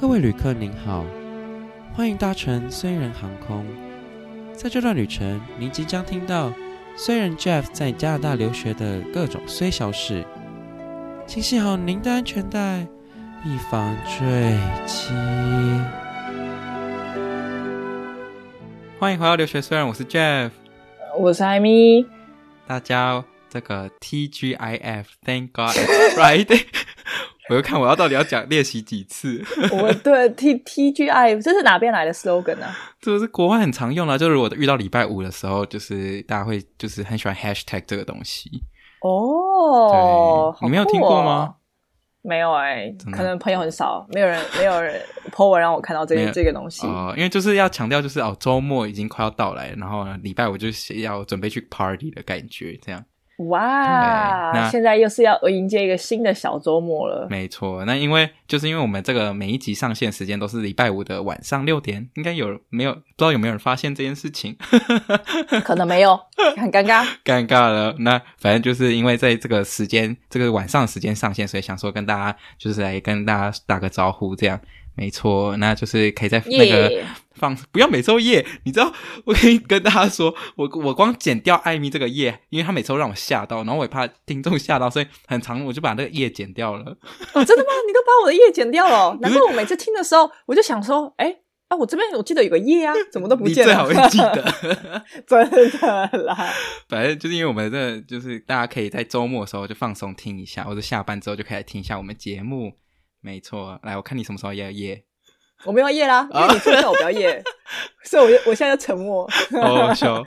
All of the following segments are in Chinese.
各位旅客您好，欢迎搭乘虽然航空。在这段旅程，您即将听到虽然 Jeff 在加拿大留学的各种虽小事，请系好您的安全带，以防坠机。欢迎回到留学虽然，我是 Jeff，我是艾米。大家这个 TGIF，Thank God It's Friday。我就看我要到底要讲练习几次。我对 T T G I 这是哪边来的 slogan 呢？这个是国外很常用的，就是我遇到礼拜五的时候，就是大家会就是很喜欢 hashtag 这个东西。哦，对，你没有听过吗？哦、没有哎、欸，可能朋友很少，没有人没有人 po 文让我看到这个这个东西。哦、呃，因为就是要强调，就是哦，周末已经快要到来，然后礼拜五就是要准备去 party 的感觉，这样。哇！那现在又是要迎接一个新的小周末了。没错，那因为就是因为我们这个每一集上线时间都是礼拜五的晚上六点，应该有没有不知道有没有人发现这件事情？可能没有，很尴尬，尴尬了。那反正就是因为在这个时间，这个晚上时间上线，所以想说跟大家就是来跟大家打个招呼，这样。没错，那就是可以在那个放.不要每周夜。你知道，我可以跟大家说，我我光剪掉艾米这个夜，因为他每周让我吓到，然后我也怕听众吓到，所以很长，我就把那个夜剪掉了。哦，真的吗？你都把我的夜剪掉了？难怪我每次听的时候，我就想说，哎，啊，我这边我记得有个夜啊，怎么都不见了？你最好会记得，真的啦。反正就是因为我们这，就是大家可以在周末的时候就放松听一下，或者下班之后就可以来听一下我们节目。没错，来，我看你什么时候要夜？我没有夜啦，因为你出现我不要夜，所以我就我现在就沉默。哦，笑，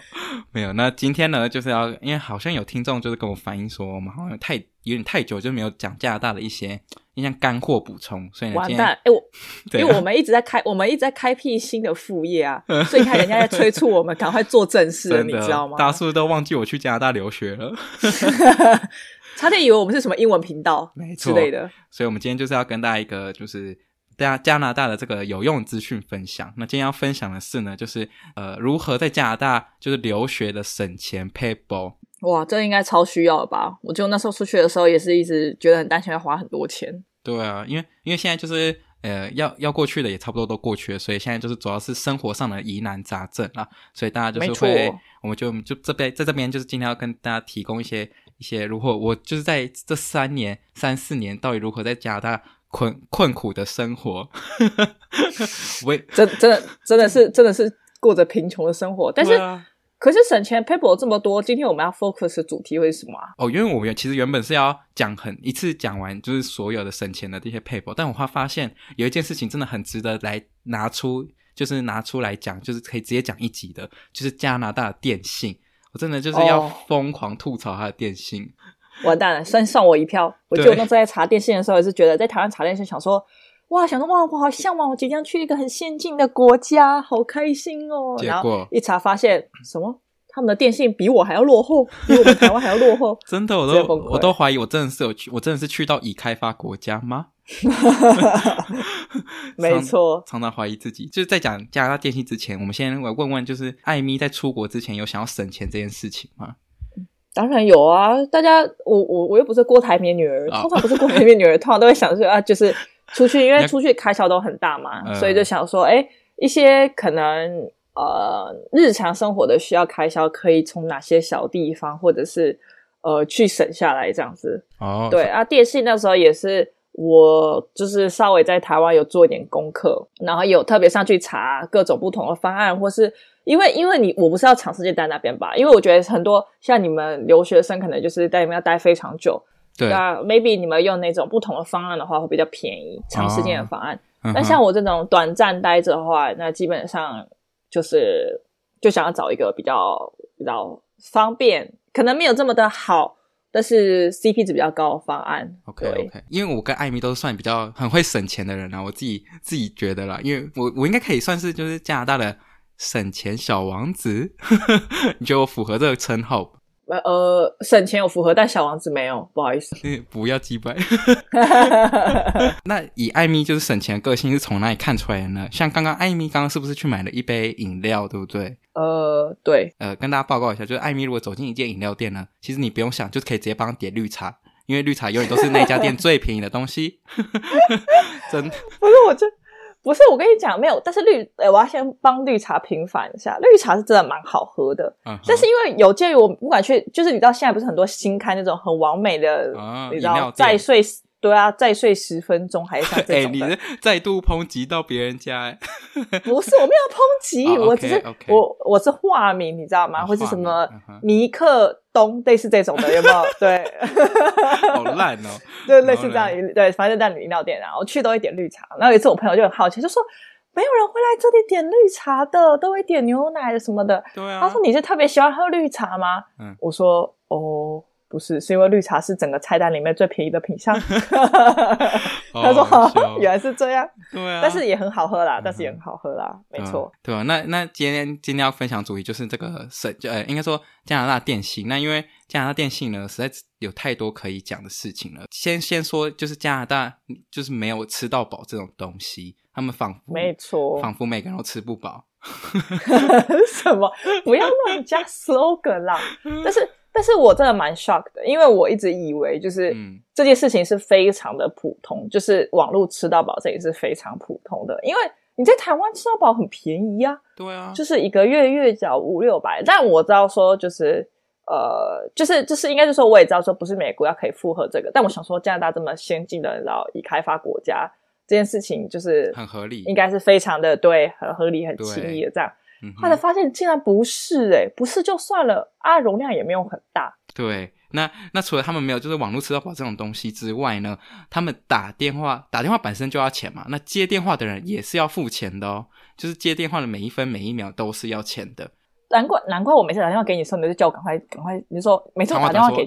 没有。那今天呢，就是要，因为好像有听众就是跟我反映说，我们好像太有点太久就没有讲加拿大的一些一些干货补充，所以呢，完蛋，哎、欸，我、啊，因为我们一直在开，我们一直在开辟新的副业啊，所以看人家在催促我们赶快做正事了，你知道吗？大家是不是都忘记我去加拿大留学了？差点以为我们是什么英文频道，没错之类的。所以，我们今天就是要跟大家一个，就是大家加拿大的这个有用资讯分享。那今天要分享的是呢，就是呃，如何在加拿大就是留学的省钱撇步。哇，这应该超需要的吧？我就那时候出去的时候，也是一直觉得很担心要花很多钱。对啊，因为因为现在就是呃，要要过去的也差不多都过去了，所以现在就是主要是生活上的疑难杂症啊。所以大家就是会，我们就就这边在这边就是今天要跟大家提供一些。一些如何我就是在这三年三四年到底如何在加拿大困困苦的生活，我也真真的真的是真的是过着贫穷的生活，但是、啊、可是省钱 paper 这么多，今天我们要 focus 的主题会是什么啊？哦，因为我们其实原本是要讲很一次讲完就是所有的省钱的这些 paper，但我会发现有一件事情真的很值得来拿出，就是拿出来讲，就是可以直接讲一集的，就是加拿大的电信。我真的就是要疯狂吐槽他的电信，哦、完蛋了，算算我一票。我记得我那时候在查电信的时候，也是觉得在台湾查电信，想说哇，想说哇，我好向往，我即将去一个很先进的国家，好开心哦。然后一查发现什么，他们的电信比我还要落后，比我们台湾还要落后。真的，我都我都怀疑，我真的是有去，我真的是去到已开发国家吗？没错，常常怀疑自己。就是在讲加拿大电信之前，我们先来问问，就是艾米在出国之前有想要省钱这件事情吗？当然有啊！大家，我我我又不是郭台铭女儿，通常不是郭台铭女儿，通常都会想说啊，就是出去，因为出去开销都很大嘛，所以就想说，哎、欸，一些可能呃日常生活的需要开销，可以从哪些小地方，或者是呃去省下来这样子。哦，对啊，电信那时候也是。我就是稍微在台湾有做一点功课，然后有特别上去查各种不同的方案，或是因为因为你我不是要长时间待那边吧？因为我觉得很多像你们留学生可能就是在那边要待非常久，对，那 maybe 你们用那种不同的方案的话会比较便宜，长时间的方案。哦，那像我这种短暂待着的话，那基本上就是就想要找一个比较比较方便，可能没有这么的好。但是 CP 值比较高的方案，OK OK，因为我跟艾米都是算比较很会省钱的人啊，我自己自己觉得啦，因为我我应该可以算是就是加拿大的省钱小王子，你觉得我符合这个称号？呃，省钱有符合，但小王子没有，不好意思。不要击败。那以艾米就是省钱的个性是从哪里看出来的呢？像刚刚艾米刚刚是不是去买了一杯饮料，对不对？呃，对。呃，跟大家报告一下，就是艾米如果走进一间饮料店呢，其实你不用想，就可以直接帮他点绿茶，因为绿茶永远都是那家店最便宜的东西。真的。不是我这。不是，我跟你讲，没有。但是绿，呃，我要先帮绿茶平反一下，绿茶是真的蛮好喝的。嗯、但是因为有鉴于我不管去，就是你知道现在不是很多新开那种很完美的，啊、你知道再睡。对啊，再睡十分钟还是像这种。哎、欸，你是再度抨击到别人家？不是，我没有抨击，oh, okay, 我只是.我我是化名，你知道吗？Oh, 或是什么尼克东类似这种的，有没有？对，好烂哦。对，类似这样，对，反正在饮料店啊，我去都会点绿茶。然后有一次我朋友就很好奇，就说没有人会来这里点绿茶的，都会点牛奶的什么的。对啊。他说你是特别喜欢喝绿茶吗？嗯，我说哦。不是，是因为绿茶是整个菜单里面最便宜的品相。他说：“ 原来是这样。”对啊，但是也很好喝啦，但是也很好喝啦，没错。对啊，那那今天今天要分享主题就是这个省，呃，应该说加拿大电信。那因为加拿大电信呢，实在有太多可以讲的事情了。先先说，就是加拿大就是没有吃到饱这种东西，他们仿佛没错，仿佛每个人都吃不饱。什么？不要乱加 slogan 啦！但是。但是我真的蛮 shock 的，因为我一直以为就是这件事情是非常的普通，嗯、就是网络吃到饱这也是非常普通的，因为你在台湾吃到饱很便宜啊，对啊，就是一个月月缴五六百。但我知道说就是呃，就是就是应该就是说我也知道说不是每个国要可以负荷这个，但我想说加拿大这么先进的然后已开发国家，这件事情就是很合理，应该是非常的对，很合理，很轻易的这样。后来发现竟然不是哎、欸，不是就算了啊，容量也没有很大。对，那那除了他们没有就是网络吃到饱这种东西之外呢，他们打电话打电话本身就要钱嘛，那接电话的人也是要付钱的哦，就是接电话的每一分每一秒都是要钱的。难怪难怪我每次打电话给你的时候，你就叫我赶快赶快，你就说每次我打电话给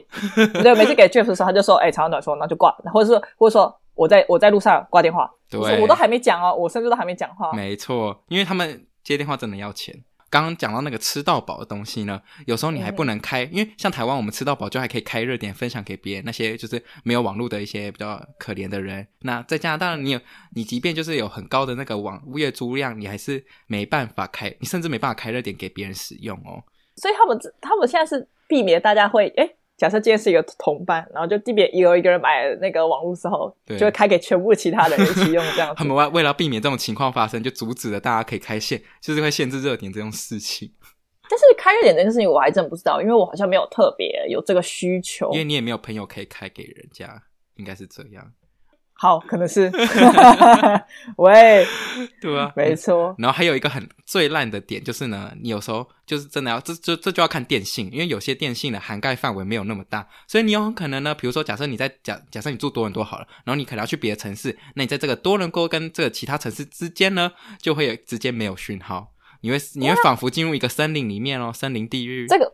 对，每次给 Jeff 的时候，他就说哎，长话短说，那就挂，或者是或者说我在我在路上挂电话，对，我，我都还没讲哦，我甚至都还没讲话。没错，因为他们。接电话真的要钱。刚刚讲到那个吃到饱的东西呢，有时候你还不能开，嗯、因为像台湾我们吃到饱就还可以开热点分享给别人，那些就是没有网络的一些比较可怜的人。那在加拿大，你有你即便就是有很高的那个网月租量，你还是没办法开，你甚至没办法开热点给别人使用哦。所以他们他们现在是避免大家会诶假设今天是一个同伴，然后就地别有一个人买那个网络之后，对就会开给全部其他人一起用这样子。他们为为了避免这种情况发生，就阻止了大家可以开线，就是会限制热点这种事情。但是开热点这件事情我还真不知道，因为我好像没有特别有这个需求。因为你也没有朋友可以开给人家，应该是这样。好，可能是，喂，对啊，没错。然后还有一个很最烂的点就是呢，你有时候就是真的要这这这就要看电信，因为有些电信的涵盖范围没有那么大，所以你有可能呢，比如说假设你在假假设你住多伦多好了，然后你可能要去别的城市，那你在这个多伦多跟这个其他城市之间呢，就会有直接没有讯号，你会你会仿佛进入一个森林里面哦，森林地狱。这个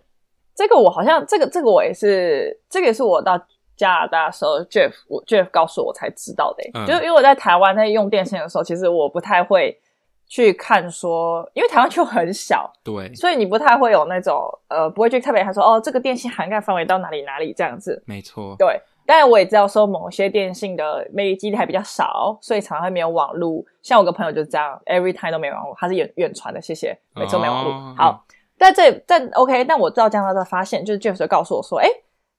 这个我好像这个这个我也是，这个也是我到。加拿大的时候，Jeff，我 Jeff 告诉我才知道的、欸，嗯、就是因为我在台湾在用电信的时候，其实我不太会去看说，因为台湾就很小，对，所以你不太会有那种呃，不会去特别看说哦，这个电信涵盖范围到哪里哪里这样子，没错，对。但是我也知道说，某些电信的 maybe 基地还比较少，所以常常会没有网路。像我个朋友就是这样，every time 都没有网路，他是远远传的，谢谢，每次都没有网路。哦、好，在、嗯、这在 OK，但我知道加拿大发现，就是 Jeff 就告诉我说，哎。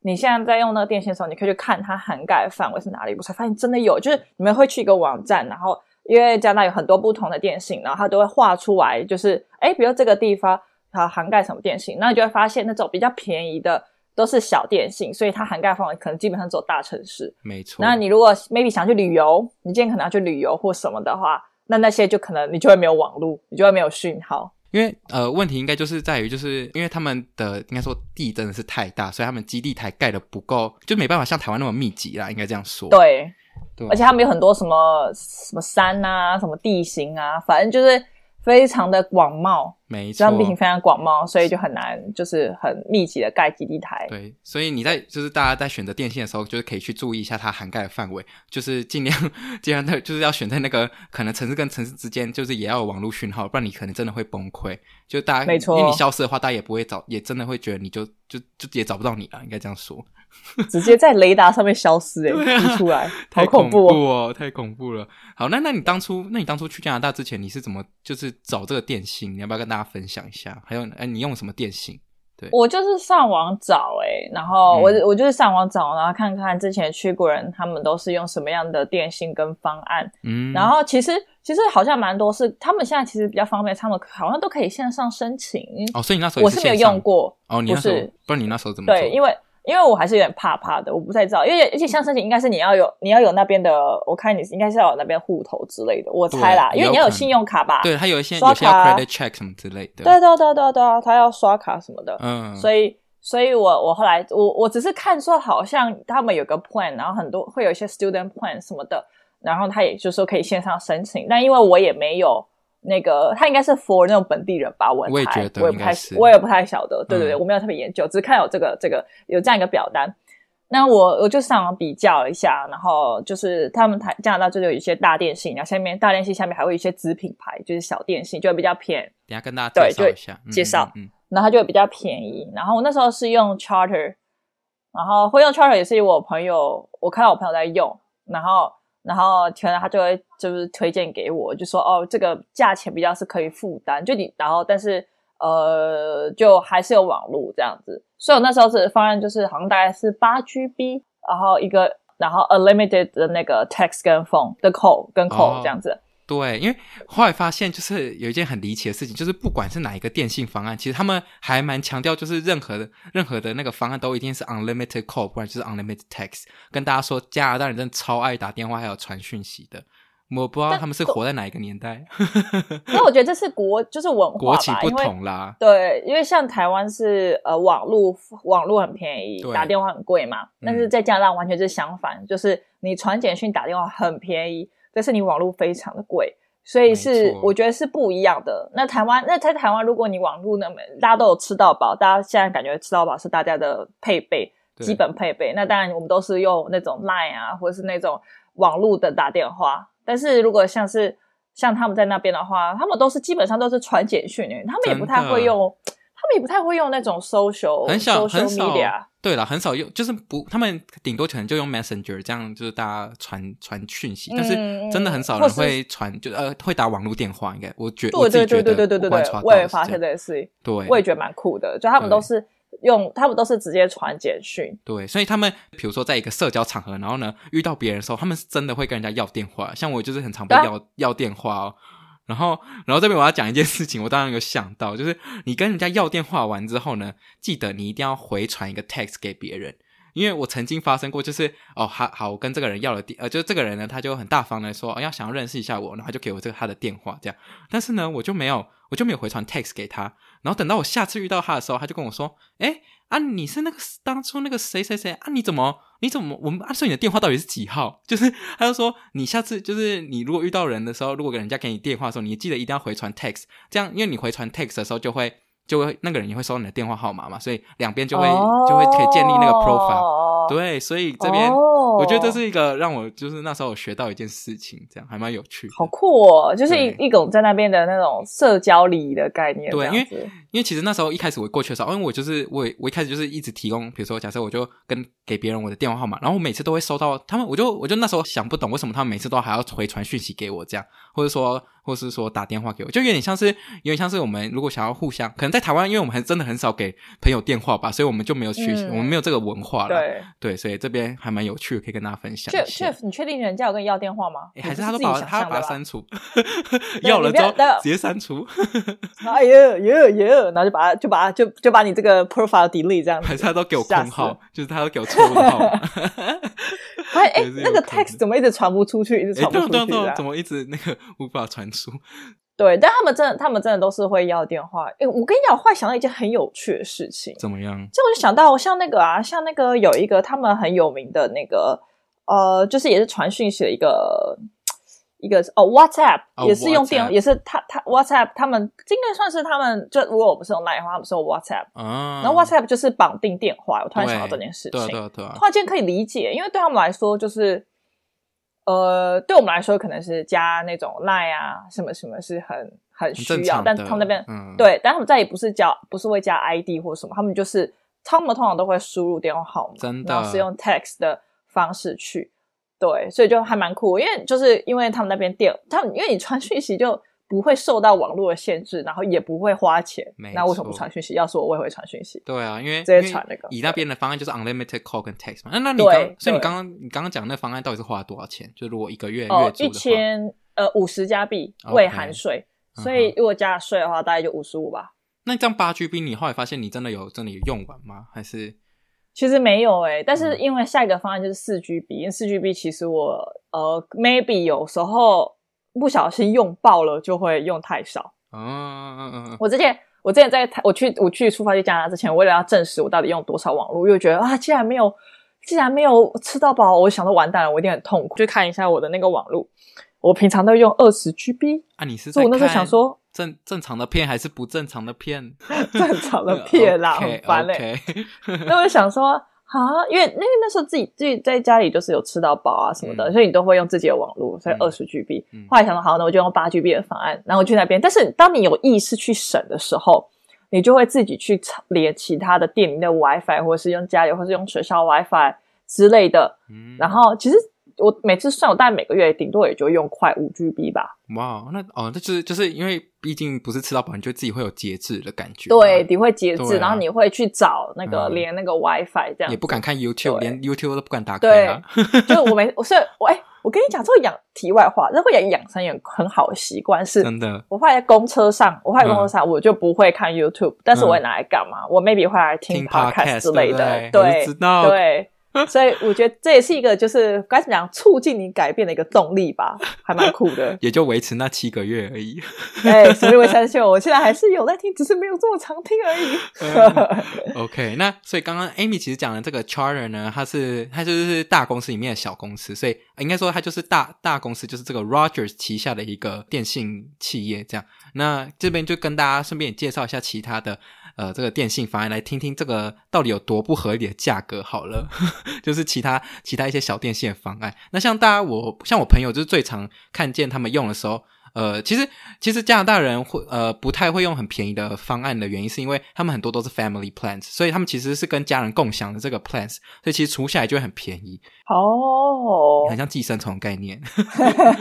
你现在在用那个电信的时候，你可以去看它涵盖的范围是哪里。我才发现真的有，就是你们会去一个网站，然后因为加拿大有很多不同的电信，然后它都会画出来，就是诶，比如这个地方它涵盖什么电信，那你就会发现那种比较便宜的都是小电信，所以它涵盖范围可能基本上只有大城市。没错。那你如果 maybe 想去旅游，你今天可能要去旅游或什么的话，那那些就可能你就会没有网络，你就会没有讯号。因为呃，问题应该就是在于，就是因为他们的应该说地真的是太大，所以他们基地台盖的不够，就没办法像台湾那么密集啦，应该这样说。对，对，而且他们有很多什么什么山啊，什么地形啊，反正就是。非常的广袤，没错，这样地形非常广袤，所以就很难，就是很密集的盖基地台。对，所以你在就是大家在选择电线的时候，就是可以去注意一下它涵盖的范围，就是尽量尽量的，就是要选在那个可能城市跟城市之间，就是也要有网络讯号，不然你可能真的会崩溃。就大家，没错，因为你消失的话，大家也不会找，也真的会觉得你就就就也找不到你了，应该这样说。直接在雷达上面消失，欸，哎，出来，好恐怖哦，太恐怖了。好，那那你当初，那你当初去加拿大之前，你是怎么就是找这个电信？你要不要跟大家分享一下？还有，哎，你用什么电信？对，我就是上网找哎、欸，然后我、嗯、我就是上网找，然后看看之前去过人他们都是用什么样的电信跟方案，嗯，然后其实其实好像蛮多是他们现在其实比较方便，他们好像都可以线上申请哦，所以你那时候我是没有用过哦，你那时候不是不然你那时候怎么？对，因为。因为我还是有点怕怕的，我不太知道，因为而且像申请应该是你要有你要有那边的，我看你应该是要有那边户头之类的，我猜啦，因为你要有信用卡吧？对，他有一些刷卡 credit check 什么之类的。对对对对对啊，他要刷卡什么的。嗯，所以所以我我后来我我只是看说好像他们有个 plan，然后很多会有一些 student plan 什么的，然后他也就是说可以线上申请，但因为我也没有。那个他应该是 for 那种本地人吧，我我也觉得，我也不太，我也不太晓得，对对对，嗯、我没有特别研究，只是看有这个这个有这样一个表单。那我我就上网比较了一下，然后就是他们台加拿大就有一些大电信，然后下面大电信下面还会有一些子品牌，就是小电信，就会比较便宜。等下跟大家介绍一下，介绍，嗯，然后它就会比较便宜。然后我那时候是用 Charter，然后会用 Charter 也是我朋友，我看到我朋友在用，然后。然后可能他就会就是推荐给我，就说哦，这个价钱比较是可以负担，就你然后但是呃，就还是有网络这样子。所以我那时候是方案就是好像大概是八 GB，然后一个然后 unlimited 的那个 text 跟 phone 的 call 跟 call 这样子。哦对，因为后来发现，就是有一件很离奇的事情，就是不管是哪一个电信方案，其实他们还蛮强调，就是任何的任何的那个方案都一定是 unlimited call，不然就是 unlimited text。跟大家说，加拿大人真的超爱打电话还有传讯息的，我不知道他们是活在哪一个年代。因为我觉得这是国就是文化国情不同啦。对，因为像台湾是呃网络网络很便宜，打电话很贵嘛，但是在加拿大完全是相反，嗯、就是你传简讯打电话很便宜。但是你网络非常的贵，所以是我觉得是不一样的。那台湾，那在台湾，如果你网络那么大家都有吃到饱，大家现在感觉吃到饱是大家的配备，基本配备。那当然我们都是用那种 Line 啊，或者是那种网络的打电话。但是如果像是像他们在那边的话，他们都是基本上都是传简讯，他们也不太会用。他们也不太会用那种 social，很少 social media。对了，很少用，就是不，他们顶多可能就用 Messenger 这样，就是大家传传讯息。但是真的很少人会传，就呃会打网络电话。应该我觉得，我自己觉得，对对对对对对，我也发现这件事，对，我也觉得蛮酷的。就他们都是用，他们都是直接传简讯。对，所以他们比如说在一个社交场合，然后呢遇到别人的时候，他们是真的会跟人家要电话。像我就是很常被要要电话哦。然后，然后这边我要讲一件事情，我当然有想到，就是你跟人家要电话完之后呢，记得你一定要回传一个 text 给别人，因为我曾经发生过，就是哦，好好，我跟这个人要了电，呃，就是这个人呢，他就很大方的说，哦，要想要认识一下我，然后就给我这个他的电话，这样，但是呢，我就没有，我就没有回传 text 给他，然后等到我下次遇到他的时候，他就跟我说，诶啊，你是那个当初那个谁谁谁啊？你怎么你怎么我们按说你的电话到底是几号？就是他就说你下次就是你如果遇到人的时候，如果给人家给你电话的时候，你记得一定要回传 text，这样因为你回传 text 的时候就会就会那个人也会收到你的电话号码嘛，所以两边就会、oh. 就会可以建立那个 profile。对，所以这边、oh. 我觉得这是一个让我就是那时候我学到一件事情，这样还蛮有趣的。好酷哦，就是一一种在那边的那种社交礼仪的概念。对，因为因为其实那时候一开始我过去的时候，因为我就是我我一开始就是一直提供，比如说假设我就跟给别人我的电话号码，然后我每次都会收到他们，我就我就那时候想不懂为什么他们每次都还要回传讯息给我这样，或者说。或是说打电话给我，就有点像是，有点像是我们如果想要互相，可能在台湾，因为我们还真的很少给朋友电话吧，所以我们就没有去，嗯、我们没有这个文化了。对对，所以这边还蛮有趣的，可以跟大家分享一下。Jeff，你确定人家有跟你要电话吗？欸、还是他都把他把他删除，要了之后直接删除。哎呀呀呀，然后就把他就把他就就把你这个 profile delete 这样子。还是他都给我空号，就是他都给我错误 号。哎哎，那个 text 怎么一直传不出去，一直传不出去、啊？对对对，怎么一直那个无法传输？对，但他们真的，他们真的都是会要电话。哎，我跟你讲，我忽然想到一件很有趣的事情。怎么样？这我就想到，像那个啊，像那个有一个他们很有名的那个，呃，就是也是传讯息的一个一个哦，WhatsApp 也是用电，oh, 也是他他 WhatsApp 他们应该算是他们，就如果我不是用 Line 的话，他们是用 WhatsApp 啊。然后 WhatsApp 就是绑定电话。我突然想到这件事情，对对对，突然间可以理解，因为对他们来说就是。呃，对我们来说可能是加那种 Line 啊，什么什么是很很需要，但他们那边、嗯、对，但他们再也不是加，不是会加 ID 或什么，他们就是他们通常都会输入电话号码，真的，然后是用 text 的方式去，对，所以就还蛮酷，因为就是因为他们那边电，他们因为你传讯息就。不会受到网络的限制，然后也不会花钱。那为什么不传讯息？要是我也会传讯息。对啊，因为直接传那个。以那边的方案就是 unlimited call 跟 text 嘛。那那你刚，所以你刚刚你刚刚讲的那方案到底是花了多少钱？就如果一个月月一千呃五十加币未含税，所以如果加税的话，大概就五十五吧。那这样八 GB，你后来发现你真的有真的有用完吗？还是？其实没有诶、欸，但是因为下一个方案就是四 GB，因为四 GB 其实我呃 maybe 有时候不小心用爆了，就会用太少。嗯嗯嗯。我之前我之前在我去我去出发去加拿大之前，为了要证实我到底用多少网络，又觉得啊，既然没有既然没有吃到饱，我想到完蛋了，我一定很痛苦。去看一下我的那个网络，我平常都用二十 GB 啊。你是在我那时候想说。正正常的片还是不正常的片？正常的片啦 很烦嘞。那我想说啊，因为那个那时候自己自己在家里就是有吃到饱啊什么的，嗯、所以你都会用自己的网络，所以二十 GB。嗯、后来想说好，那我就用八 GB 的方案，然后我去那边。但是当你有意识去省的时候，你就会自己去连其他的店里的 WiFi，或者是用家里，或是用学校 WiFi 之类的。嗯、然后其实。我每次算，我大概每个月顶多也就用快五 GB 吧。哇，那哦，那就是就是因为毕竟不是吃到饱，你就自己会有节制的感觉。对，你会节制，啊、然后你会去找那个连那个 WiFi 这样、嗯。也不敢看 YouTube，连 YouTube 都不敢打开、啊。对，就是我没，我是我哎，我跟你讲，这个养题外话，这会养养成也很好的习惯是，真的。我放在公车上，我放在公车上，嗯、我就不会看 YouTube，但是我会拿来干嘛？嗯、我 maybe 会来听 Podcast 之类的。对，知道。对。所以我觉得这也是一个，就是该怎么讲，促进你改变的一个动力吧，还蛮酷的。也就维持那七个月而已。哎，所以我相信我现在还是有在听，只是没有这么常听而已。嗯、OK，那所以刚刚 Amy 其实讲的这个 Charter 呢，它是它就是大公司里面的小公司，所以应该说它就是大大公司，就是这个 Rogers 旗下的一个电信企业这样。那这边就跟大家顺便也介绍一下其他的。呃，这个电信方案来听听这个到底有多不合理的价格好了，就是其他其他一些小电信的方案。那像大家我像我朋友就是最常看见他们用的时候，呃，其实其实加拿大人会呃不太会用很便宜的方案的原因，是因为他们很多都是 family plans，所以他们其实是跟家人共享的这个 plans，所以其实除下来就会很便宜哦，很像寄生虫概念，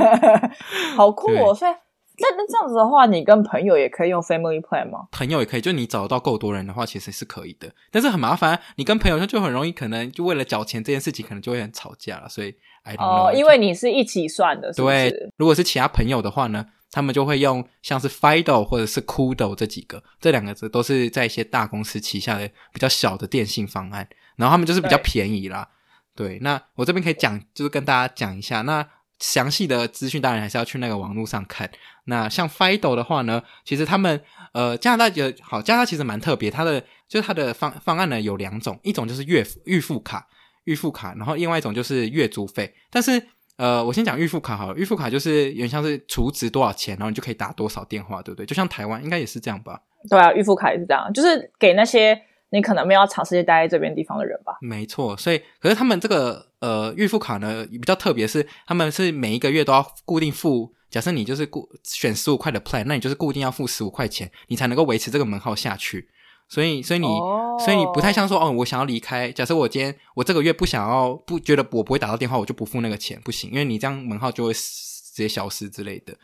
好酷哦，所以。那那这样子的话，你跟朋友也可以用 Family Plan 吗？朋友也可以，就你找到够多人的话，其实是可以的。但是很麻烦，你跟朋友就很容易，可能就为了缴钱这件事情，可能就会很吵架了。所以哦，因为你是一起算的是不是？对，如果是其他朋友的话呢，他们就会用像是 Fido 或者是 Koodo 这几个，这两个字都是在一些大公司旗下的比较小的电信方案，然后他们就是比较便宜啦。对，对，那我这边可以讲，就是跟大家讲一下那。详细的资讯当然还是要去那个网络上看。那像 Fido 的话呢，其实他们呃加拿大有好，加拿大其实蛮特别，它的就是它的方方案呢有两种，一种就是月预付卡，预付卡，然后另外一种就是月租费。但是呃，我先讲预付卡好了，预付卡就是有点像是储值多少钱，然后你就可以打多少电话，对不对？就像台湾应该也是这样吧？对啊，预付卡也是这样，就是给那些。你可能没有长时间待在这边地方的人吧？没错，所以可是他们这个呃预付卡呢比较特别，是他们是每一个月都要固定付。假设你就是固选十五块的 plan，那你就是固定要付十五块钱，你才能够维持这个门号下去。所以，所以你，oh. 所以你不太像说哦，我想要离开。假设我今天我这个月不想要，不觉得我不会打到电话，我就不付那个钱，不行，因为你这样门号就会直接消失之类的。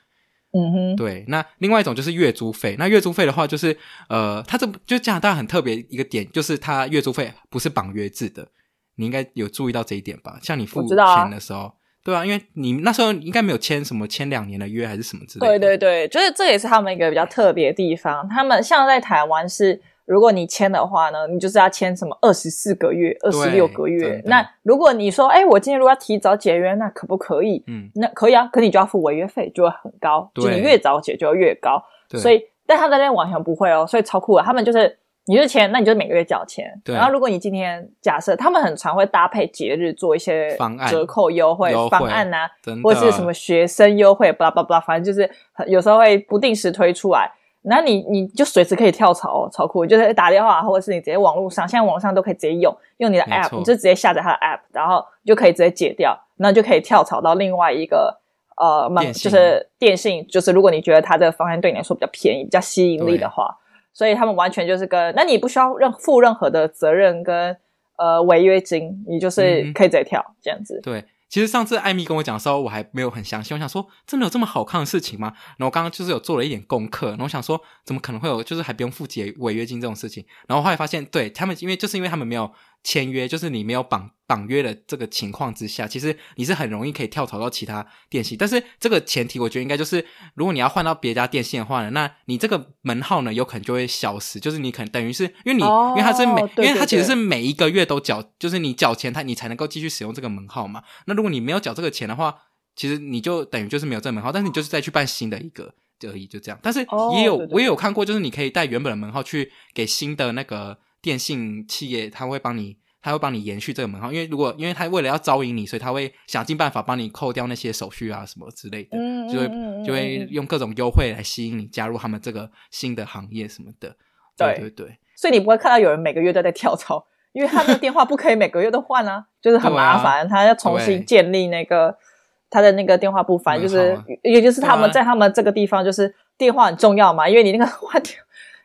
嗯哼，对，那另外一种就是月租费。那月租费的话，就是呃，它这就加拿大很特别一个点，就是它月租费不是绑约制的。你应该有注意到这一点吧？像你付钱的时候，啊对啊，因为你那时候应该没有签什么签两年的约还是什么之类的。对对对，就是这也是他们一个比较特别的地方。他们像在台湾是。如果你签的话呢，你就是要签什么二十四个月、二十六个月。那如果你说，哎，我今天如果要提早解约，那可不可以？嗯，那可以啊，可你就要付违约费，就会很高。对就你越早解就要越高。对所以，但他在那边完全不会哦，所以超酷的。他们就是，你就是签，那你就每个月缴钱。对。然后，如果你今天假设他们很常会搭配节日做一些折扣优惠方案啊，或者是什么学生优惠，巴拉巴拉，反正就是有时候会不定时推出来。那你你就随时可以跳槽哦，超酷！就是打电话，或者是你直接网络上，现在网上都可以直接用用你的 app，你就直接下载它的 app，然后就可以直接解掉，那就可以跳槽到另外一个呃，电信就是电信，就是如果你觉得它这个方案对你来说比较便宜、比较吸引力的话，所以他们完全就是跟，那你不需要任负任何的责任跟呃违约金，你就是可以直接跳、嗯、这样子。对。其实上次艾米跟我讲的时候，我还没有很相信。我想说，真的有这么好看的事情吗？然后刚刚就是有做了一点功课，然后我想说，怎么可能会有，就是还不用付解违约金这种事情？然后后来发现，对他们，因为就是因为他们没有。签约就是你没有绑绑约的这个情况之下，其实你是很容易可以跳槽到其他电信。但是这个前提，我觉得应该就是，如果你要换到别家电信的话呢，那你这个门号呢，有可能就会消失。就是你可能等于是因为你，哦、因为它是每，因为它其实是每一个月都缴，就是你缴钱，它你才能够继续使用这个门号嘛。那如果你没有缴这个钱的话，其实你就等于就是没有这个门号，但是你就是再去办新的一个而已，就这样。但是也有、我也有看过，就是你可以带原本的门号去给新的那个电信企业，他会帮你。他会帮你延续这个门号，因为如果因为他为了要招引你，所以他会想尽办法帮你扣掉那些手续啊什么之类的，嗯、就会就会用各种优惠来吸引你加入他们这个新的行业什么的。对对对，所以你不会看到有人每个月都在跳槽，因为他的电话不可以每个月都换啊，就是很麻烦，啊、他要重新建立那个他的那个电话簿，反正就是也就是他们在他们这个地方就是电话很重要嘛，因为你那个换掉。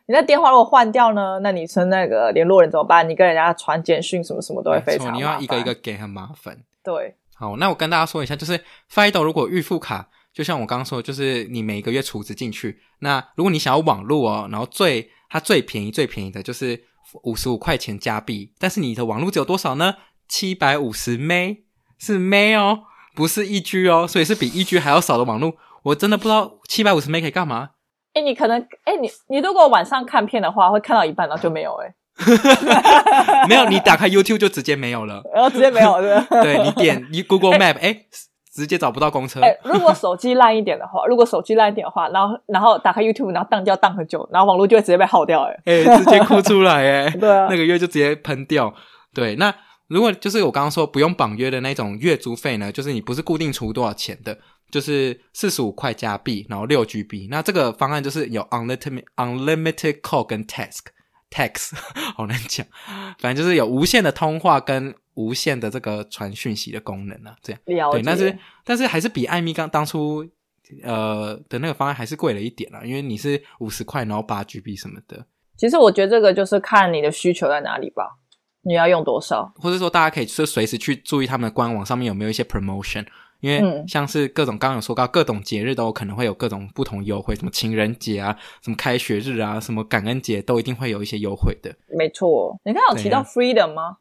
你那电话如果换掉呢？那你是那个联络人怎么办？你跟人家传简讯什么什么都会非常麻烦。你要一个一个给，很麻烦。对，好，那我跟大家说一下，就是 Fido 如果预付卡，就像我刚刚说，就是你每个月储值进去。那如果你想要网络哦，然后最它最便宜最便宜的就是五十五块钱加币，但是你的网络只有多少呢？七百五十 M 是 M 哦，不是一 G 哦，所以是比一 G 还要少的网络。我真的不知道七百五十 M 可以干嘛。哎，你可能哎，你你如果晚上看片的话，会看到一半，然后就没有哎，没有，你打开 YouTube 就直接没有了，然 后直接没有了。对，你点你 Google Map，哎，直接找不到公车。哎，如果手机烂一点的话，如果手机烂一点的话，然后然后打开 YouTube，然后荡掉荡很久，然后网络就会直接被耗掉，哎，哎，直接哭出来，哎，对啊，那个月就直接喷掉。对，那如果就是我刚刚说不用绑约的那种月租费呢，就是你不是固定出多少钱的。就是四十五块加币，然后六 GB。那这个方案就是有 unlimited unlimited call 跟 text text 好难讲，反正就是有无限的通话跟无限的这个传讯息的功能啊，这样。对，但是但是还是比艾米刚当初呃的那个方案还是贵了一点啦，因为你是五十块，然后八 GB 什么的。其实我觉得这个就是看你的需求在哪里吧，你要用多少，或者说大家可以就随时去注意他们的官网上面有没有一些 promotion。因为像是各种刚刚有说到各种节日都有可能会有各种不同优惠，什么情人节啊，什么开学日啊，什么感恩节都一定会有一些优惠的。没错，你刚刚有提到 freedom 吗？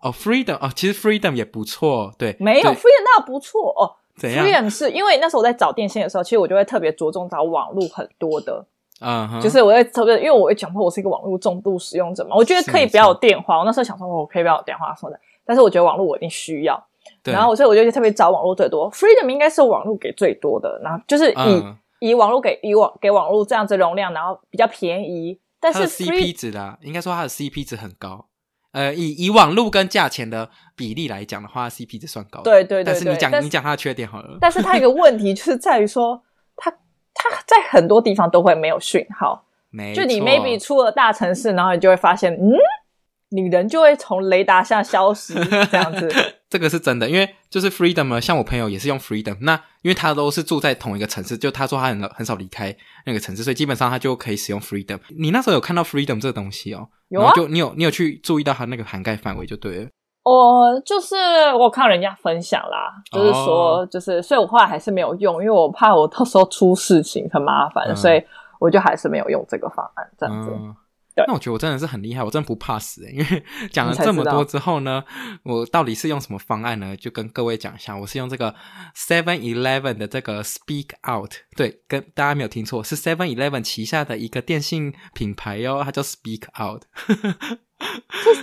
哦，freedom 哦，其实 freedom 也不错，对，没有 freedom 那不错哦。怎样？freedom 是因为那时候我在找电信的时候，其实我就会特别着重找网络很多的，嗯哼，就是我会特别，因为我会强迫我是一个网络重度使用者嘛，我觉得可以不要有电话。我那时候想说，我可以不要有电话什么的，但是我觉得网络我一定需要。然后，所以我就特别找网络最多，Freedom 应该是网络给最多的，然后就是以、嗯、以网络给以网给网络这样子容量，然后比较便宜，但是 CP 值啦，应该说它的 CP 值很高。呃，以以网络跟价钱的比例来讲的话，CP 值算高。对对对，对。但是你讲你讲它的缺点好了。但是它有一个问题就是在于说，它它在很多地方都会没有讯号。没错。就你 maybe 出了大城市，然后你就会发现，嗯。女人就会从雷达下消失，这样子。这个是真的，因为就是 Freedom 嘛，像我朋友也是用 Freedom，那因为他都是住在同一个城市，就他说他很很少离开那个城市，所以基本上他就可以使用 Freedom。你那时候有看到 Freedom 这个东西哦？有啊，就你有你有去注意到它那个涵盖范围就对了。哦，就是我看人家分享啦，就是说就是，所以我后来还是没有用，因为我怕我到时候出事情很麻烦，嗯、所以我就还是没有用这个方案这样子。嗯那我觉得我真的是很厉害，我真的不怕死因为 讲了这么多之后呢，我到底是用什么方案呢？就跟各位讲一下，我是用这个 Seven Eleven 的这个 Speak Out，对，跟大家没有听错，是 Seven Eleven 旗下的一个电信品牌哟，它叫 Speak Out。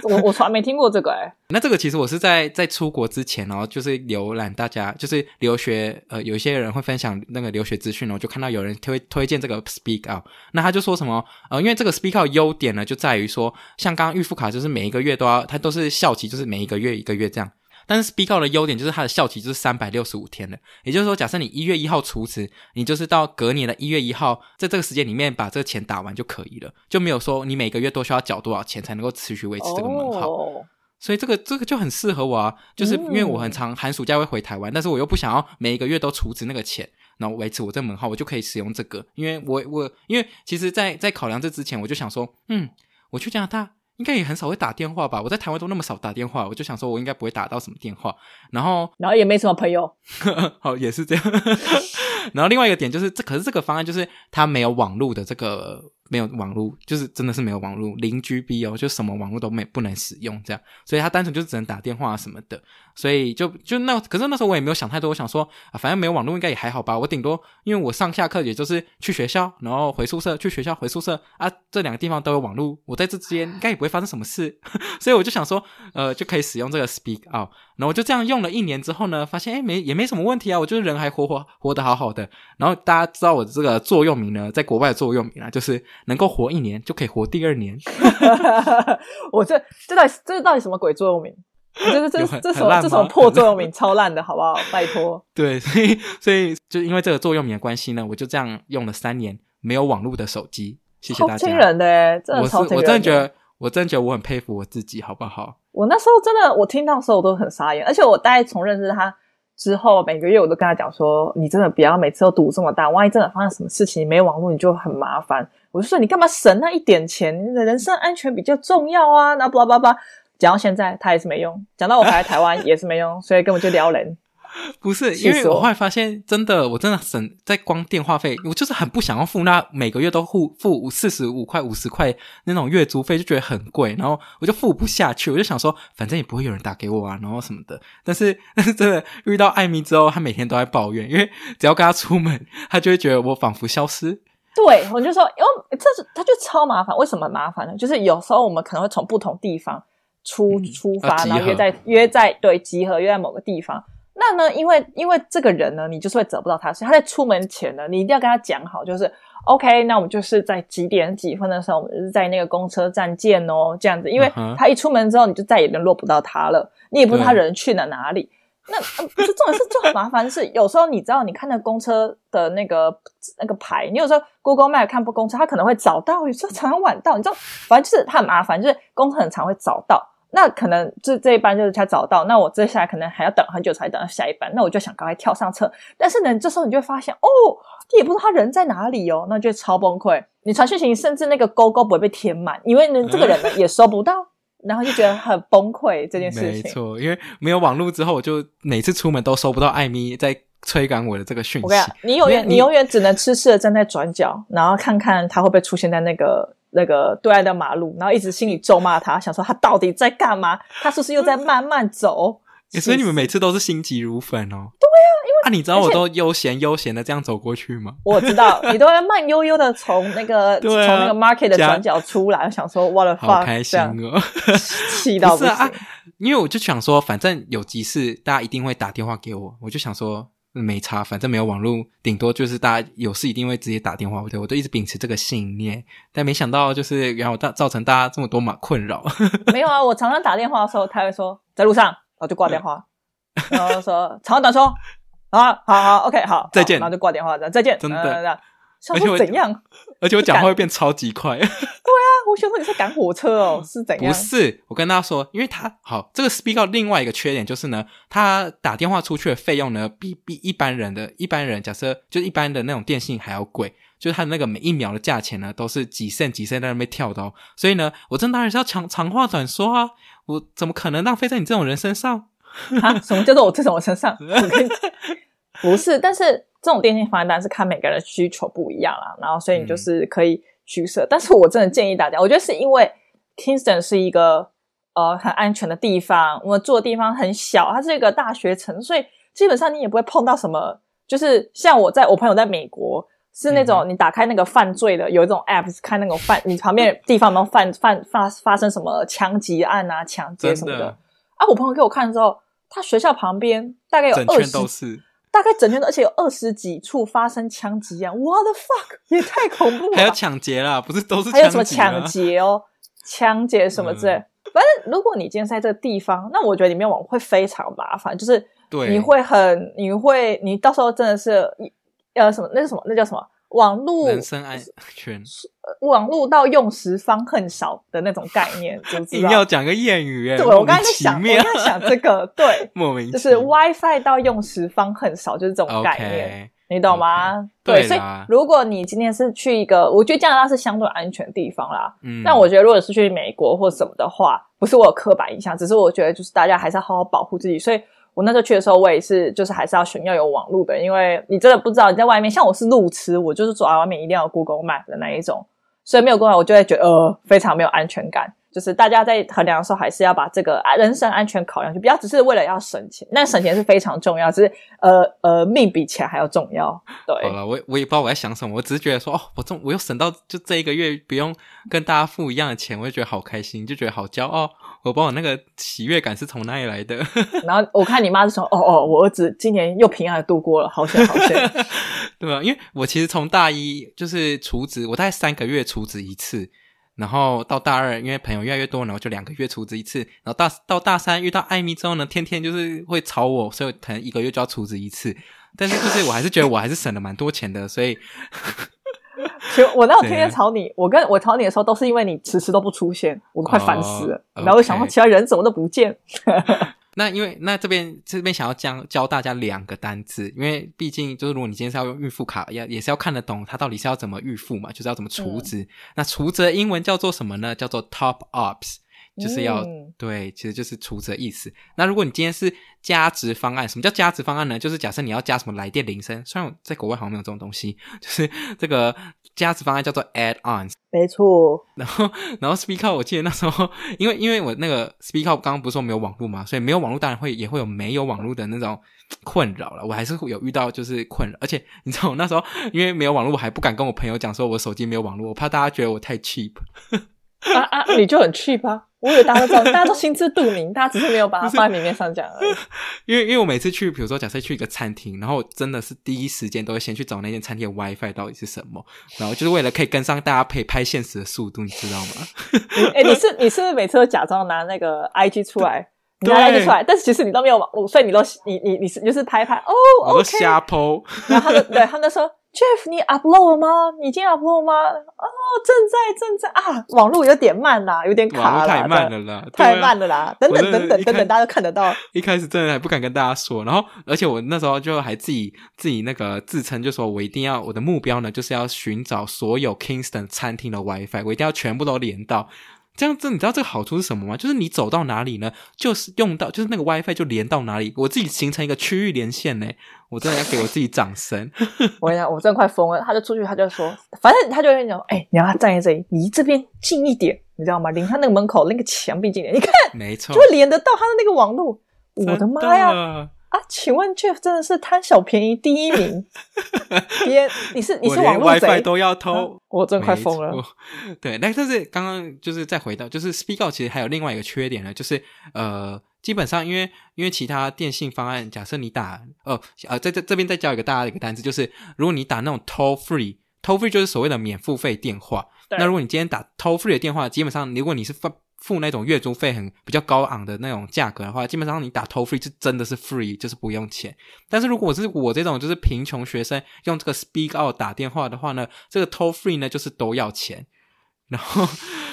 我我从来没听过这个哎、那这个其实我是在在出国之前哦，就是浏览大家就是留学呃，有一些人会分享那个留学资讯哦，就看到有人推推荐这个 Speak Out，那他就说什么呃，因为这个 Speak Out 优点呢就在于说，像刚刚预付卡就是每一个月都要，它都是效期，就是每一个月一个月这样。但是 Speak Out 的优点就是它的效期就是三百六十五天的，也就是说，假设你一月一号储值，你就是到隔年的一月一号，在这个时间里面把这个钱打完就可以了，就没有说你每个月都需要缴多少钱才能够持续维持这个门号。Oh. 所以这个这个就很适合我啊，就是因为我很常寒暑假会回台湾，但是我又不想要每一个月都储值那个钱，然后维持我这门号，我就可以使用这个，因为我我因为其实在在考量这之前，我就想说，嗯，我去加拿大。应该也很少会打电话吧？我在台湾都那么少打电话，我就想说我应该不会打到什么电话。然后，然后也没什么朋友。好，也是这样。然后另外一个点就是，这可是这个方案就是它没有网络的这个。没有网络，就是真的是没有网络，零 GB 哦，就什么网络都没不能使用这样，所以他单纯就只能打电话什么的，所以就就那，可是那时候我也没有想太多，我想说啊，反正没有网络应该也还好吧，我顶多因为我上下课也就是去学校，然后回宿舍，去学校回宿舍啊，这两个地方都有网络，我在这之间应该也不会发生什么事，所以我就想说，呃，就可以使用这个 Speak Out，然后我就这样用了一年之后呢，发现诶没也没什么问题啊，我就是人还活活活得好好的，然后大家知道我的这个座右铭呢，在国外的座右铭啊，就是。能够活一年就可以活第二年。我这这到底这到底什么鬼座右铭？这这这这什么这什么破座右铭？超烂的，好不好？拜托。对，所以所以就因为这个座右铭的关系呢，我就这样用了三年没有网络的手机。谢谢大家。超惊人的，真的超惊人的。我是我真的觉得，我真觉得我很佩服我自己，好不好？我那时候真的，我听到的时候我都很傻眼，而且我大概从认识他。之后每个月我都跟他讲说，你真的不要每次都赌这么大，万一真的发生什么事情，你没网络你就很麻烦。我就说你干嘛省那一点钱？你的人身安全比较重要啊！那巴拉巴拉，讲到现在他也是没用，讲到我回来台湾 也是没用，所以根本就撩人。不是，因为我后来发现，真的，我真的省在光电话费，我就是很不想要付那每个月都付付四十五块、五十块那种月租费，就觉得很贵，然后我就付不下去，我就想说，反正也不会有人打给我啊，然后什么的。但是，但是真的遇到艾米之后，他每天都在抱怨，因为只要跟他出门，他就会觉得我仿佛消失。对，我就说，因为这是他就超麻烦，为什么麻烦呢？就是有时候我们可能会从不同地方出出发，嗯、然后约在约在对集合约在某个地方。那呢？因为因为这个人呢，你就是会找不到他，所以他在出门前呢，你一定要跟他讲好，就是 OK。那我们就是在几点几分的时候，我们就是在那个公车站见哦，这样子。因为他一出门之后，你就再也联络不到他了，你也不知道他人去了哪里。那不是重点是就很麻烦，是有时候你知道，你看那公车的那个那个牌，你有时候 Google Map 看不公车，他可能会找到，有时候常常晚到，你知道，反正就是他很麻烦，就是公车很常会找到。那可能这这一班就是他找到，那我接下来可能还要等很久才等到下一班，那我就想赶快跳上车。但是呢，这时候你就会发现，哦，你也不知道他人在哪里哦，那就超崩溃。你传讯息，甚至那个勾勾不会被填满，因为呢，这个人呢也收不到，然后就觉得很崩溃这件事情。没错，因为没有网络之后，我就每次出门都收不到艾米在催赶我的这个讯息。我跟你讲，你永远，你永远只能痴痴的站在转角，然后看看他会不会出现在那个。那个对岸的马路，然后一直心里咒骂他，想说他到底在干嘛？他是不是又在慢慢走？所以你们每次都是心急如焚哦。对、啊，因为啊，你知道我都悠闲悠闲的这样走过去吗？我知道，你都在慢悠悠的从那个从、啊、那个 market 的转角出来，想说哇了，好开心哦，气到不行。因为我就想说，反正有急事，大家一定会打电话给我，我就想说。没差，反正没有网络，顶多就是大家有事一定会直接打电话。对，我都一直秉持这个信念，但没想到就是然后大造成大家这么多嘛困扰。没有啊，我常常打电话的时候，他会说在路上，然后就挂电话，然后说长话短说，啊好好，OK，好，再见，然后就挂电话，再见，真的。而且怎样？而且我讲话会变超级快。对啊，我想说你是赶火车哦，是怎样？不是，我跟他说，因为他好这个 Speak Out 另外一个缺点就是呢，他打电话出去的费用呢，比比一般人的一般人假设就一般的那种电信还要贵，就是他那个每一秒的价钱呢，都是几 cent 几 cent 在那边跳的哦。所以呢，我真当然是要长长话短说啊，我怎么可能浪费在你这种人身上？啊？什么叫做我这种人身上？不是，但是。这种电信方案当然是看每个人的需求不一样啦，然后所以你就是可以取舍。嗯、但是我真的建议大家，我觉得是因为 Kingston 是一个呃很安全的地方，我们住的地方很小，它是一个大学城，所以基本上你也不会碰到什么。就是像我在我朋友在美国是那种你打开那个犯罪的、嗯、有一种 app 是看那种犯你旁边地方有没有犯犯发发生什么枪击案啊、抢劫什么的，的啊。我朋友给我看之后，他学校旁边大概有二十。大概整天都，而且有二十几处发生枪击案，What the fuck，也太恐怖了！还有抢劫啦，不是都是？还有什么抢劫哦，抢劫什么之类。嗯、反正如果你今天在这个地方，那我觉得里面往会非常麻烦，就是你会很，你会，你到时候真的是呃什么，那是什么，那叫什么？网络人身安全，网络到用时方恨少的那种概念，就知道你要讲个谚语哎，对，我刚才在想，我在想这个，对，莫名就是 WiFi 到用时方恨少，就是这种概念。你懂吗？Okay. 对，对，所以如果你今天是去一个，我觉得加拿大是相对安全的地方啦。嗯，但我觉得如果是去美国或什么的话，不是我有刻板印象，只是我觉得就是大家还是要好好保护自己。所以我那时候去的时候，我也是就是还是要选要有网络的，因为你真的不知道你在外面，像我是路痴，我就是走在外面一定要 Google Map 的那一种，所以没有 Google 我就会觉得呃非常没有安全感。就是大家在衡量的时候，还是要把这个人身安全考量，就不要只是为了要省钱。那省钱是非常重要，只是呃呃，命比钱还要重要。对，好了，我我也不知道我在想什么，我只是觉得说，哦，我中我又省到就这一个月不用跟大家付一样的钱，我就觉得好开心，就觉得好骄傲。我不知道我那个喜悦感是从哪里来的。然后我看你妈是说，哦哦，我儿子今年又平安的度过了，好险好险，对吧？因为我其实从大一就是除职，我大概三个月除职一次。然后到大二，因为朋友越来越多，然后就两个月出资一次。然后大到大三遇到艾米之后呢，天天就是会吵我，所以可能一个月就要出资一次。但是就是我还是觉得我还是省了蛮多钱的，所以。其实我那我天天 吵你，我跟我吵你的时候，都是因为你迟迟都不出现，我快烦死了。Oh. 然后我想到，其他人怎么都不见。那因为那这边这边想要教教大家两个单字，因为毕竟就是如果你今天是要用预付卡，要也是要看得懂它到底是要怎么预付嘛，就是要怎么储值。嗯、那储值的英文叫做什么呢？叫做 top ups。就是要、嗯、对，其实就是储值的意思。那如果你今天是加值方案，什么叫加值方案呢？就是假设你要加什么来电铃声，虽然我在国外好像没有这种东西，就是这个加值方案叫做 add-ons。没错。然后，然后 Speakout 我记得那时候，因为因为我那个 Speakout 刚刚不是说没有网络嘛，所以没有网络当然会也会有没有网络的那种困扰了。我还是会有遇到就是困扰，而且你知道我那时候因为没有网络，我还不敢跟我朋友讲说我手机没有网络，我怕大家觉得我太 cheap。啊啊！你就很 cheap 啊！我以为大家都知道，大家都心知肚明，大家只是没有把它放在明面上讲而已。因为因为我每次去，比如说假设去一个餐厅，然后真的是第一时间都会先去找那间餐厅的 WiFi 到底是什么，然后就是为了可以跟上大家可以拍现实的速度，你知道吗？哎、欸，你是你是不是每次都假装拿那个 IG 出来，你拿 IG 出来，但是其实你都没有网络，所以你都你你你是你就是拍拍哦，我都瞎 po，然后他就对他们说。Jeff，你 upload 了吗？你已经 upload 吗？哦，正在正在啊，网络有点慢啦，有点卡了，太慢了啦，太慢了啦，等等等等等等，大家都看得到。一开始真的还不敢跟大家说，然后而且我那时候就还自己自己那个自称，就说我一定要我的目标呢，就是要寻找所有 Kingston 餐厅的 WiFi，我一定要全部都连到。这样子，你知道这个好处是什么吗？就是你走到哪里呢，就是用到，就是那个 WiFi 就连到哪里。我自己形成一个区域连线呢，我真的要给我自己掌声。我跟你讲，我真的快疯了。他就出去，他就说，反正他就跟你讲，哎、欸，你要站在这里，离这边近一点，你知道吗？离他那个门口那个墙壁近一点，你看，没错，就会连得到他的那个网络。我的妈呀！啊，请问 Jeff 真的是贪小便宜第一名？别，你是你是网络贼，WiFi 都要偷，啊、我真快疯了。对，那但是刚刚就是再回到，就是 Speakout 其实还有另外一个缺点呢，就是呃，基本上因为因为其他电信方案，假设你打哦呃，在这这边再教一个大家的一个单词，就是如果你打那种 toll free，toll free 就是所谓的免付费电话。那如果你今天打 toll free 的电话，基本上如果你是发付那种月租费很比较高昂的那种价格的话，基本上你打 toll free 是真的是 free，就是不用钱。但是如果是我这种就是贫穷学生用这个 Speakout 打电话的话呢，这个 toll free 呢就是都要钱。然后，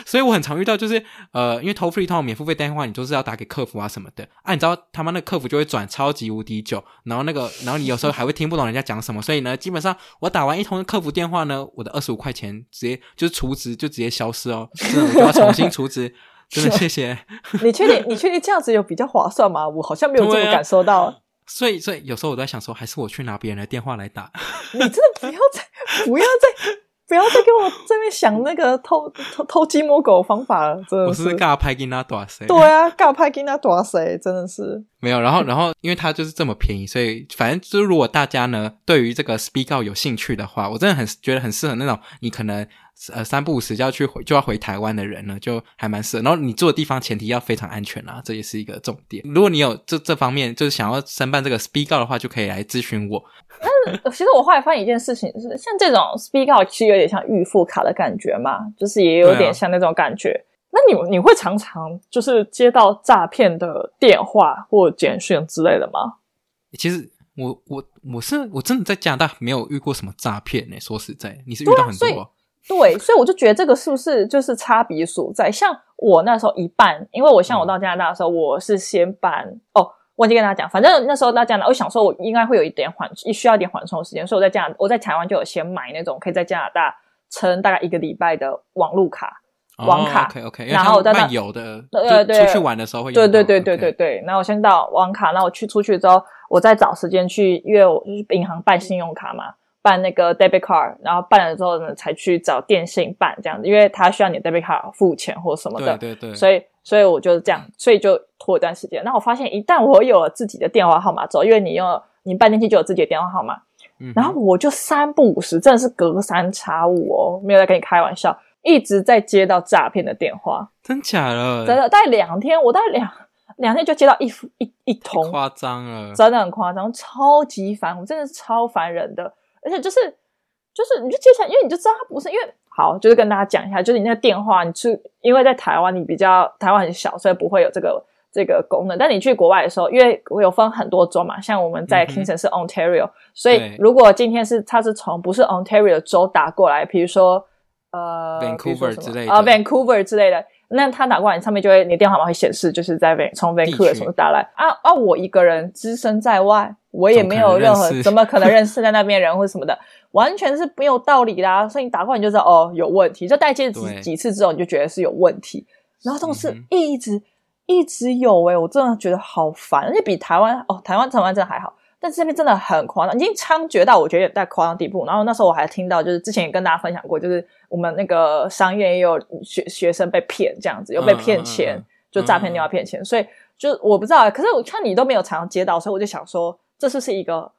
所以我很常遇到就是呃，因为 toll free 通免付费电话，你就是要打给客服啊什么的啊，你知道他们那客服就会转超级无敌久，然后那个然后你有时候还会听不懂人家讲什么，所以呢，基本上我打完一通客服电话呢，我的二十五块钱直接就是储值就直接消失哦，真的我就要重新储值。真的谢谢。你确定？你确定这样子有比较划算吗？我好像没有这么感受到。啊、所以，所以有时候我在想说，还是我去拿别人的电话来打。你真的不要再，不要再，不要再给我这边想那个偷偷偷鸡摸狗的方法了。真的是。我是尬拍给他多少谁？对啊，尬拍给他多少谁？真的是。没有，然后，然后，因为它就是这么便宜，所以反正就是如果大家呢对于这个 Speakout 有兴趣的话，我真的很觉得很适合那种你可能。呃，三不五时就要去回就要回台湾的人呢，就还蛮适合。然后你住的地方前提要非常安全啊，这也是一个重点。如果你有这这方面就是想要申办这个 Speakout 的话，就可以来咨询我。嗯，其实我后来发现一件事情是，像这种 Speakout 其实有点像预付卡的感觉嘛，就是也有点像那种感觉。啊、那你你会常常就是接到诈骗的电话或简讯之类的吗？其实我我我是我真的在加拿大没有遇过什么诈骗呢。说实在，你是遇到很多。对，所以我就觉得这个是不是就是差别所在？像我那时候一半，因为我像我到加拿大的时候，嗯、我是先办哦，忘记跟大家讲，反正那时候到加拿大，我想说我应该会有一点缓，需要一点缓冲时间，所以我在加拿，我在台湾就有先买那种可以在加拿大撑大概一个礼拜的网路卡。网卡、oh,，OK OK，然后我在那有的，对对，出去玩的时候会用。对对对对对对。那、okay. 我先到网卡，那我去出去之后，我再找时间去，因为我就是银行办信用卡嘛，办那个 debit card，然后办了之后呢，才去找电信办这样子，因为他需要你 debit card 付钱或什么的。对对对。所以，所以我就是这样，所以就拖一段时间。那我发现，一旦我有了自己的电话号码之后，因为你用你办电信就有自己的电话号码，嗯，然后我就三不五时，真的是隔三差五哦，没有在跟你开玩笑。一直在接到诈骗的电话，真假的？真的，大概两天，我大概两两天就接到一一一通，夸张了，真的很夸张，超级烦，我真的是超烦人的，而且就是就是你就接起来，因为你就知道他不是，因为好，就是跟大家讲一下，就是你那个电话，你去，因为在台湾你比较台湾很小，所以不会有这个这个功能，但你去国外的时候，因为我有分很多州嘛，像我们在 Kingston 是 Ontario，嗯，所以如果今天是他是从不是 Ontario 的州打过来，比如说。呃，Vancouver 之类的。啊，Vancouver 之类的，那他打过来，你上面就会你的电话号码会显示，就是在从 Vancouver 什么打来啊啊！我一个人只身在外，我也没有任何，怎么可能认识在那边人或者什么的，完全是没有道理啦。所以你打过来你就知道哦，有问题。就代接几几次之后，你就觉得是有问题。然后这种事一直、嗯、一直有诶、欸、我真的觉得好烦，而且比台湾哦，台湾台湾真的还好。但是这边真的很夸张，已经猖獗到我觉得有点夸张地步。然后那时候我还听到，就是之前也跟大家分享过，就是我们那个商院也有学学生被骗这样子，有被骗钱，就诈骗电话骗钱。所以就我不知道，可是我看你都没有常常接到，所以我就想说，这是是一个。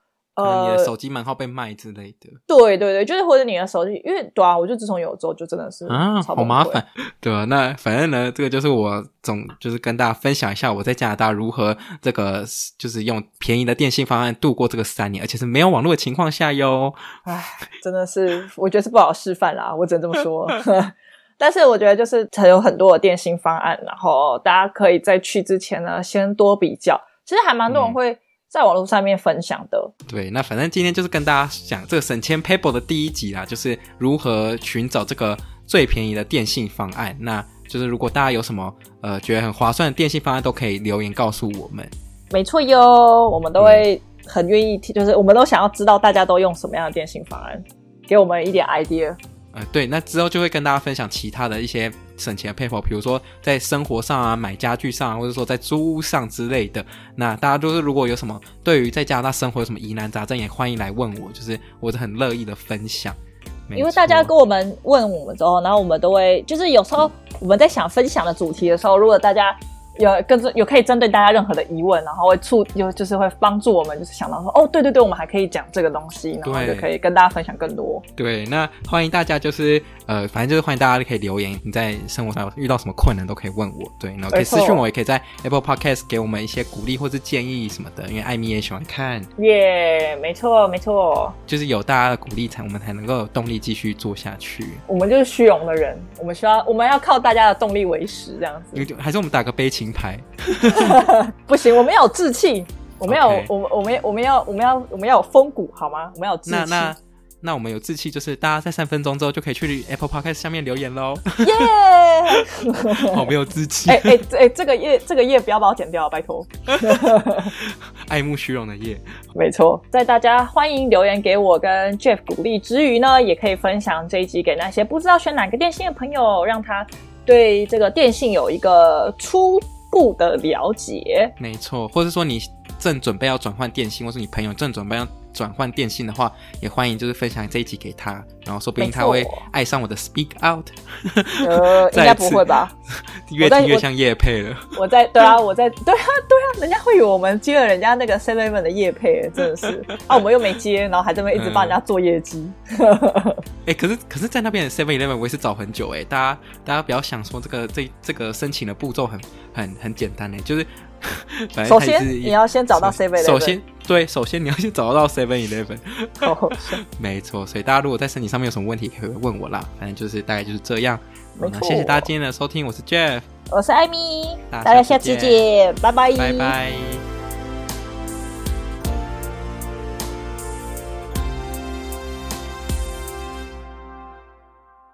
呃，你的手机门号被卖之类的，对对对，就是或者你的手机，因为对啊，我就自从有之后，就真的是啊，好麻烦，对啊，那反正呢，这个就是我总就是跟大家分享一下我在加拿大如何这个就是用便宜的电信方案度过这个三年，而且是没有网络的情况下哟。唉，真的是我觉得是不好示范啦，我只能这么说。但是我觉得就是它有很多的电信方案，然后大家可以在去之前呢，先多比较。其实还蛮多人会。嗯在网络上面分享的，对，那反正今天就是跟大家讲这个省钱 Paper 的第一集啦，就是如何寻找这个最便宜的电信方案。那就是如果大家有什么呃觉得很划算的电信方案，都可以留言告诉我们。没错哟，我们都会很愿意听，就是我们都想要知道大家都用什么样的电信方案，给我们一点 idea。呃，对，那之后就会跟大家分享其他的一些省钱的 paper，比如说在生活上啊、买家具上啊，或者说在租屋上之类的。那大家就是如果有什么对于在加拿大生活有什么疑难杂症，也欢迎来问我，就是我是很乐意的分享。因为大家跟我们问我们之后，然后我们都会就是有时候我们在想分享的主题的时候，如果大家。有跟着有可以针对大家任何的疑问，然后会促有就是会帮助我们，就是想到说哦，对对对，我们还可以讲这个东西，然后就可以跟大家分享更多。对，那欢迎大家就是呃，反正就是欢迎大家可以留言，你在生活上遇到什么困难都可以问我，对，然后可以私信我，也可以在 Apple Podcast 给我们一些鼓励或是建议什么的，因为艾米也喜欢看。耶，没错没错，就是有大家的鼓励才我们才能够有动力继续做下去。我们就是虚荣的人，我们需要我们要靠大家的动力为食，这样子。还是我们打个悲情牌，不行，我们要有志气，我们要，我们，我们，我们要，我们要，我们要有风骨，好吗？我们要有志气。那那那我们有志气，就是大家在三分钟之后就可以去 Apple Podcast 下面留言喽。耶！好没有志气。哎哎哎，这个页这个页不要把我剪掉，拜托。爱慕虚荣的页，没错。在大家欢迎留言给我跟 Jeff 鼓励之余呢，也可以分享这一集给那些不知道选哪个电信的朋友，让他对这个电信有一个初不的了解，没错，或者说你正准备要转换电信，或是你朋友正准备要转换电信的话，也欢迎就是分享这一集给他，然后说不定他会爱上我的 Speak Out。呃，应该不会吧？越听越像叶配了。我在对啊，我在对啊对啊，人家会以为我们接了人家那个 Seven 的叶配，真的是 啊，我们又没接，然后还这么一直帮人家做业绩。哎、欸，可是可是在那边的 Seven Eleven 我也是找很久哎，大家大家不要想说这个这这个申请的步骤很很很简单哎，就是。首先你要先找到 Seven。首先，对，首先你要先找到 Seven Eleven。没错，所以大家如果在身体上面有什么问题，可以问我啦。反正就是大概就是这样。没错，谢谢大家今天的收听，我是 Jeff，我是艾米，大家下次见，拜拜，拜拜。